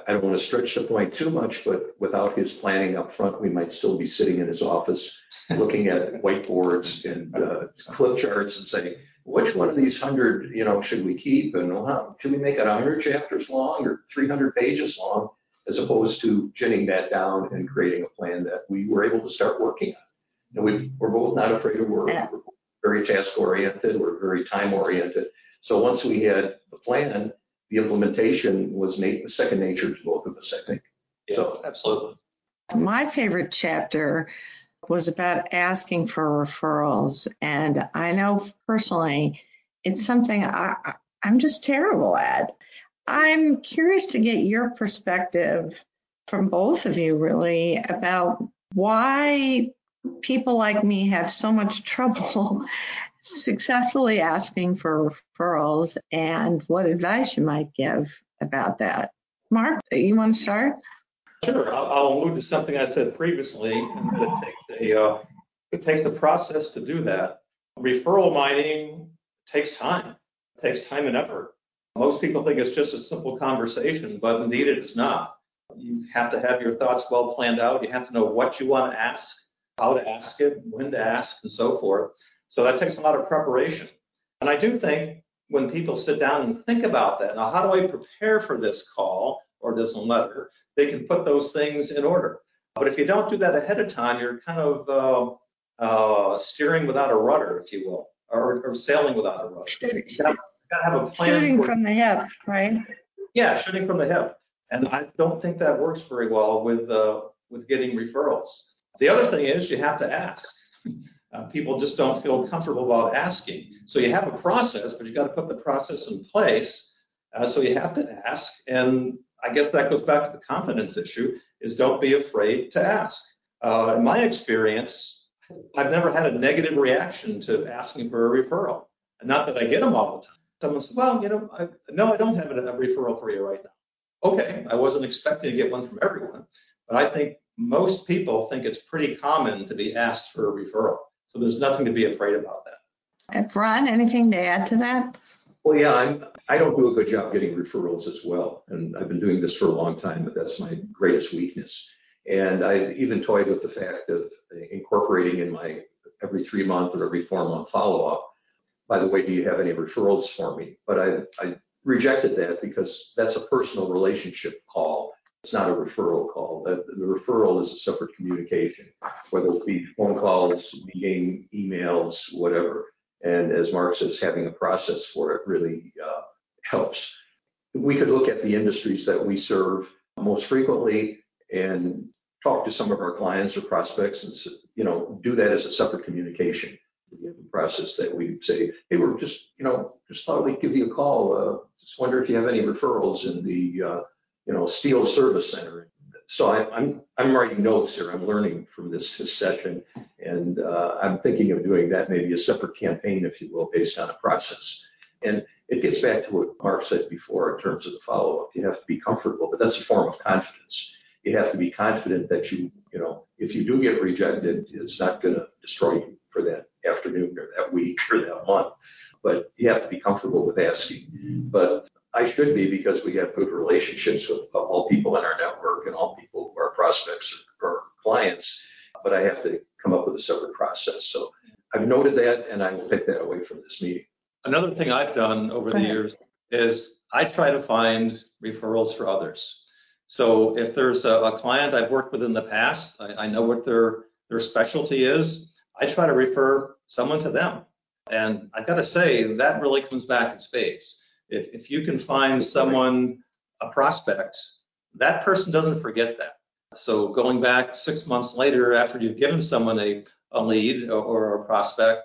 I don't want to stretch the point too much, but without his planning up front, we might still be sitting in his office looking at whiteboards and uh, flip charts and saying, which one of these hundred, you know, should we keep? And well, should we make it 100 chapters long or 300 pages long, as opposed to ginning that down and creating a plan that we were able to start working on. And we, we're both not afraid of work. We're very task oriented. We're very time oriented. So once we had the plan, the implementation was na- second nature to both of us, I think. Yeah, so absolutely. My favorite chapter was about asking for referrals, and I know personally it's something I, I'm just terrible at. I'm curious to get your perspective from both of you, really, about why people like me have so much trouble successfully asking for referrals and what advice you might give about that. Mark, you want to start? Sure. I'll, I'll allude to something I said previously. It takes a, uh, it takes a process to do that. Referral mining takes time. It takes time and effort. Most people think it's just a simple conversation, but indeed it is not. You have to have your thoughts well planned out. You have to know what you want to ask, how to ask it, when to ask, and so forth. So that takes a lot of preparation. And I do think when people sit down and think about that, now how do I prepare for this call or this letter, they can put those things in order. But if you don't do that ahead of time, you're kind of uh, uh, steering without a rudder, if you will, or, or sailing without a rudder. Shooting, gotta, have a plan. Shooting from the hip, right? Yeah, shooting from the hip. And I don't think that works very well with uh, with getting referrals. The other thing is you have to ask. Uh, people just don't feel comfortable about asking. So you have a process, but you got to put the process in place. Uh, so you have to ask, and I guess that goes back to the confidence issue: is don't be afraid to ask. Uh, in my experience, I've never had a negative reaction to asking for a referral. And not that I get them all the time. Someone says, "Well, you know, I, no, I don't have a, a referral for you right now." Okay, I wasn't expecting to get one from everyone, but I think most people think it's pretty common to be asked for a referral. So there's nothing to be afraid about that. And Ron, anything to add to that? Well, yeah, I'm, I don't do a good job getting referrals as well. And I've been doing this for a long time, but that's my greatest weakness. And I even toyed with the fact of incorporating in my every three month or every four month follow up. By the way, do you have any referrals for me? But I, I rejected that because that's a personal relationship call it's not a referral call. The, the referral is a separate communication, whether it be phone calls, meeting, emails, whatever. And as Mark says, having a process for it really uh, helps. We could look at the industries that we serve most frequently and talk to some of our clients or prospects and you know do that as a separate communication. Process that we say, hey, we're just you know just thought we'd give you a call. Uh, just wonder if you have any referrals in the uh, you know, Steel Service Center. So I, am I'm, I'm writing notes here. I'm learning from this, this session, and uh, I'm thinking of doing that maybe a separate campaign, if you will, based on a process. And it gets back to what Mark said before in terms of the follow-up. You have to be comfortable, but that's a form of confidence. You have to be confident that you, you know, if you do get rejected, it's not going to destroy you for that afternoon or that week or that month. But you have to be comfortable with asking. But I should be because we have good relationships with all people in our network and all people who are prospects or, or clients, but I have to come up with a separate process. So I've noted that and I will take that away from this meeting. Another thing I've done over the years is I try to find referrals for others. So if there's a, a client I've worked with in the past, I, I know what their their specialty is. I try to refer someone to them. And I've got to say that really comes back in spades if, if you can find someone, a prospect, that person doesn't forget that. So going back six months later after you've given someone a, a lead or, or a prospect,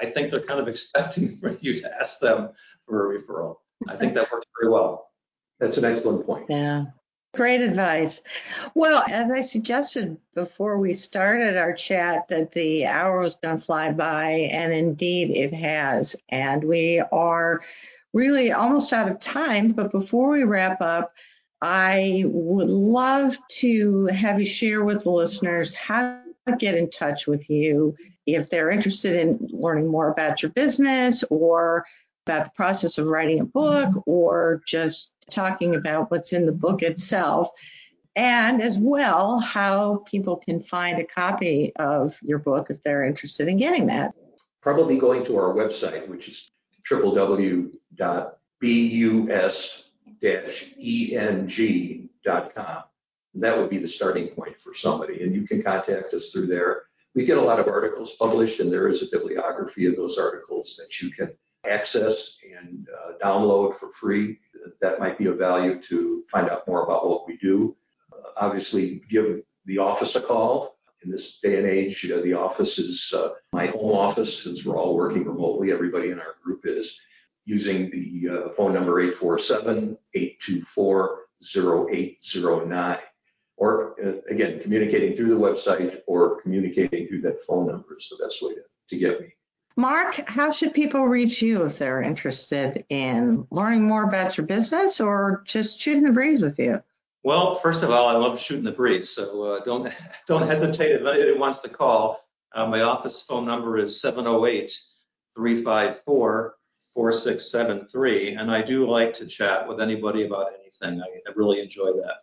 I think they're kind of expecting for you to ask them for a referral. I think that works very well. That's an excellent point. Yeah. Great advice. Well, as I suggested before we started our chat, that the hour was going to fly by, and indeed it has. And we are really almost out of time, but before we wrap up, I would love to have you share with the listeners how to get in touch with you if they're interested in learning more about your business or about the process of writing a book or just talking about what's in the book itself. And as well, how people can find a copy of your book if they're interested in getting that. Probably going to our website, which is www.bus-eng.com. That would be the starting point for somebody, and you can contact us through there. We get a lot of articles published, and there is a bibliography of those articles that you can access and uh, download for free. That might be of value to find out more about what we do. Uh, obviously, give the office a call in this day and age, uh, the office is uh, my home office since we're all working remotely. Everybody in our group is using the uh, phone number 847-824-0809. Or uh, again, communicating through the website or communicating through that phone number is the best way to, to get me. Mark, how should people reach you if they're interested in learning more about your business or just shooting the breeze with you? Well, first of all, I love shooting the breeze, so uh, don't don't hesitate if anybody wants to call. Uh, my office phone number is 708-354-4673, and I do like to chat with anybody about anything. I, I really enjoy that.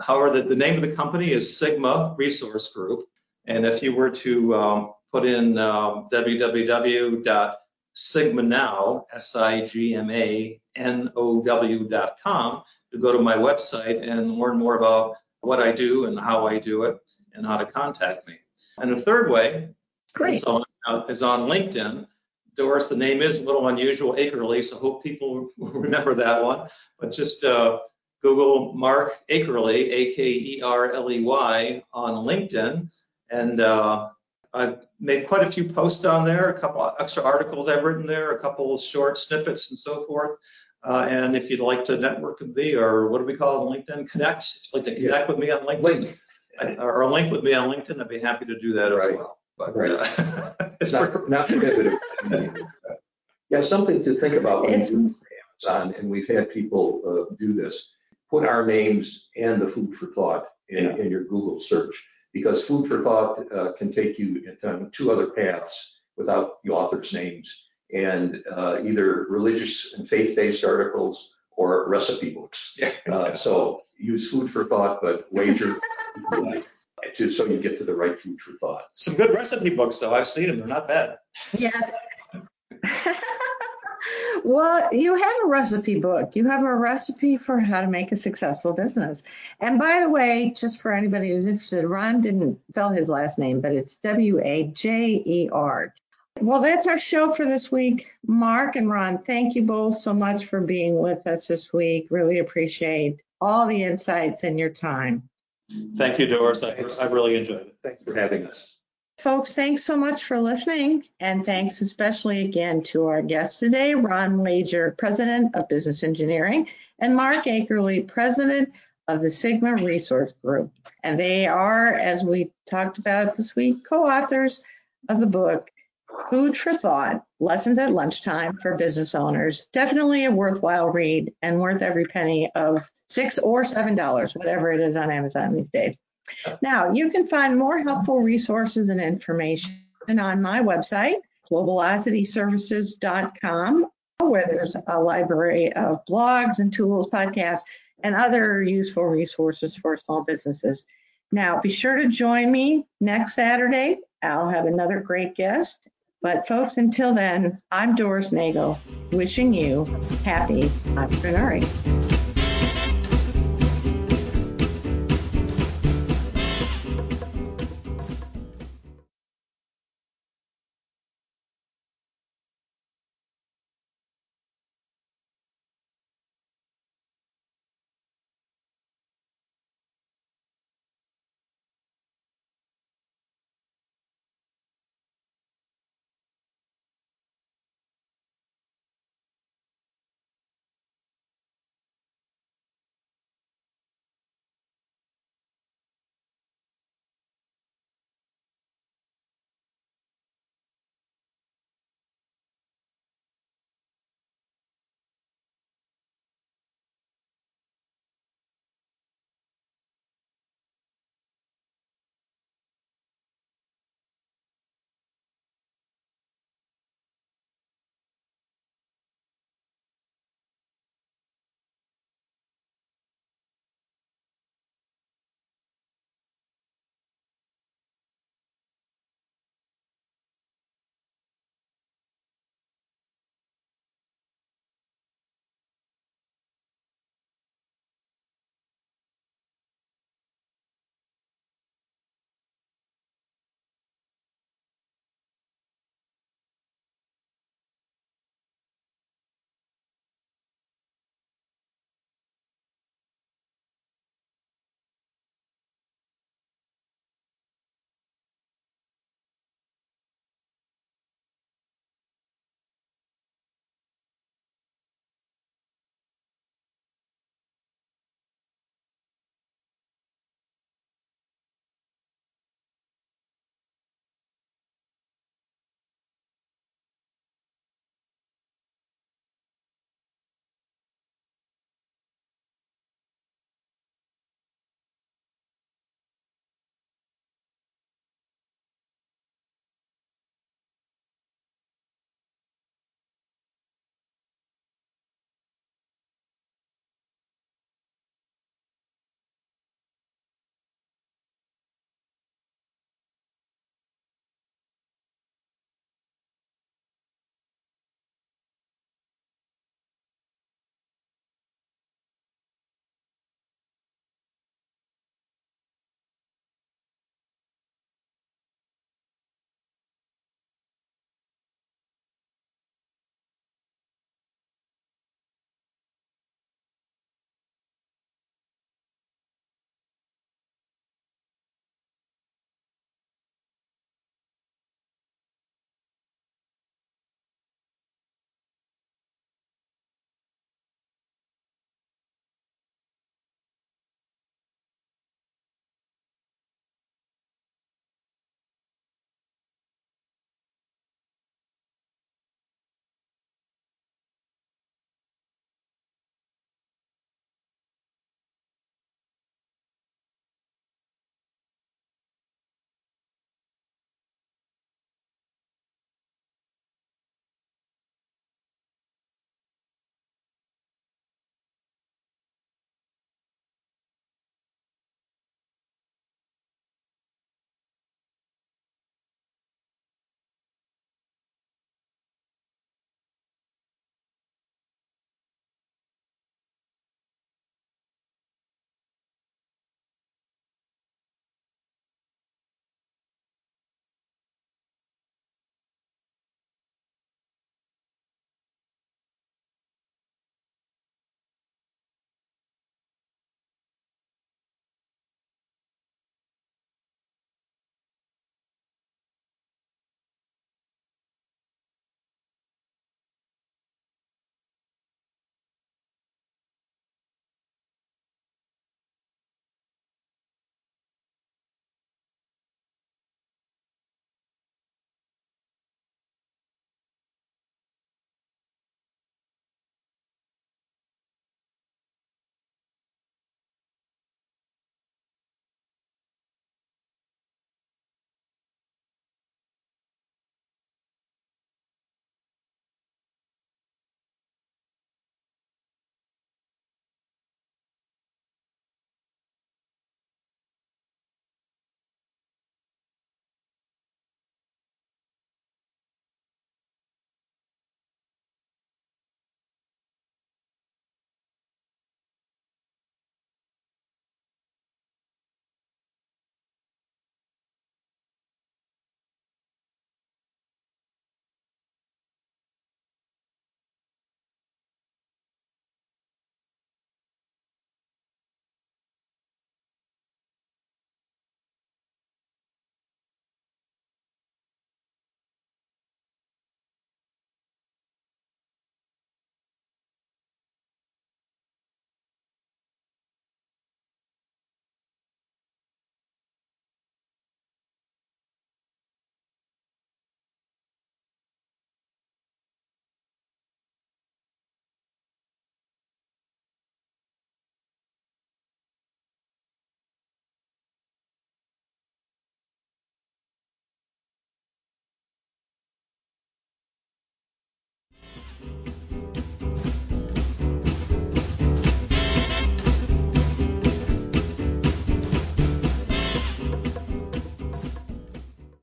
However, the, the, name of the company is Sigma Resource Group, and if you were to um, put in um, www.sigmanow, S-I-G-M-A-N-O-W dot com, to go to my website and learn more about what I do and how I do it and how to contact me. And the third way Great. Is, on, is on LinkedIn. Doris, the name is a little unusual, Akerly, so hope people remember that one. But just uh, Google Mark Akerly, A-K-E-R-L-E-Y, on LinkedIn, and uh, I've made quite a few posts on there, a couple extra articles I've written there, a couple short snippets and so forth. Uh, and if you'd like to network with me, or what do we call it, LinkedIn Connect? If you'd like to connect with me on LinkedIn, Link. or link with me on LinkedIn, I'd be happy to do that Right. as well. But Right. uh, It's not, not prohibitive. Yeah, something to think about when you It's- do Amazon, and we've had people uh, do this. Put our names and the food for thought in, Yeah. in your Google search, because food for thought uh, can take you into two other paths without the author's names, and uh, either religious and faith-based articles or recipe books. yeah. Uh, so use food for thought, but Wajer to, so you get to the right food for thought. some good recipe books though. I've seen them; they're not bad. Yes. well, you have a recipe book. You have a recipe for how to make a successful business. And by the way, just for anybody who's interested, Ron didn't spell his last name, but it's W A J E R. Well, that's our show for this week. Mark and Ron, thank you both so much for being with us this week. Really appreciate all the insights and your time. Thank you, Doris. I, I really enjoyed it. Thanks for having us. Folks, thanks so much for listening. And thanks especially again to our guests today, Ron Wajer, President of Business Engineering, and Mark Akerly, President of the Sigma Resource Group. And they are, as we talked about this week, co authors of the book, Food for Thought Lessons at Lunchtime for Business Owners. Definitely a worthwhile read and worth every penny of six or seven dollars, whatever it is on Amazon these days. Now, you can find more helpful resources and information on my website, globalocityservices.com, where there's a library of blogs and tools, podcasts, and other useful resources for small businesses. Now, be sure to join me next Saturday. I'll have another great guest. But, folks, until then, I'm Doris Nagel, wishing you happy entrepreneuring.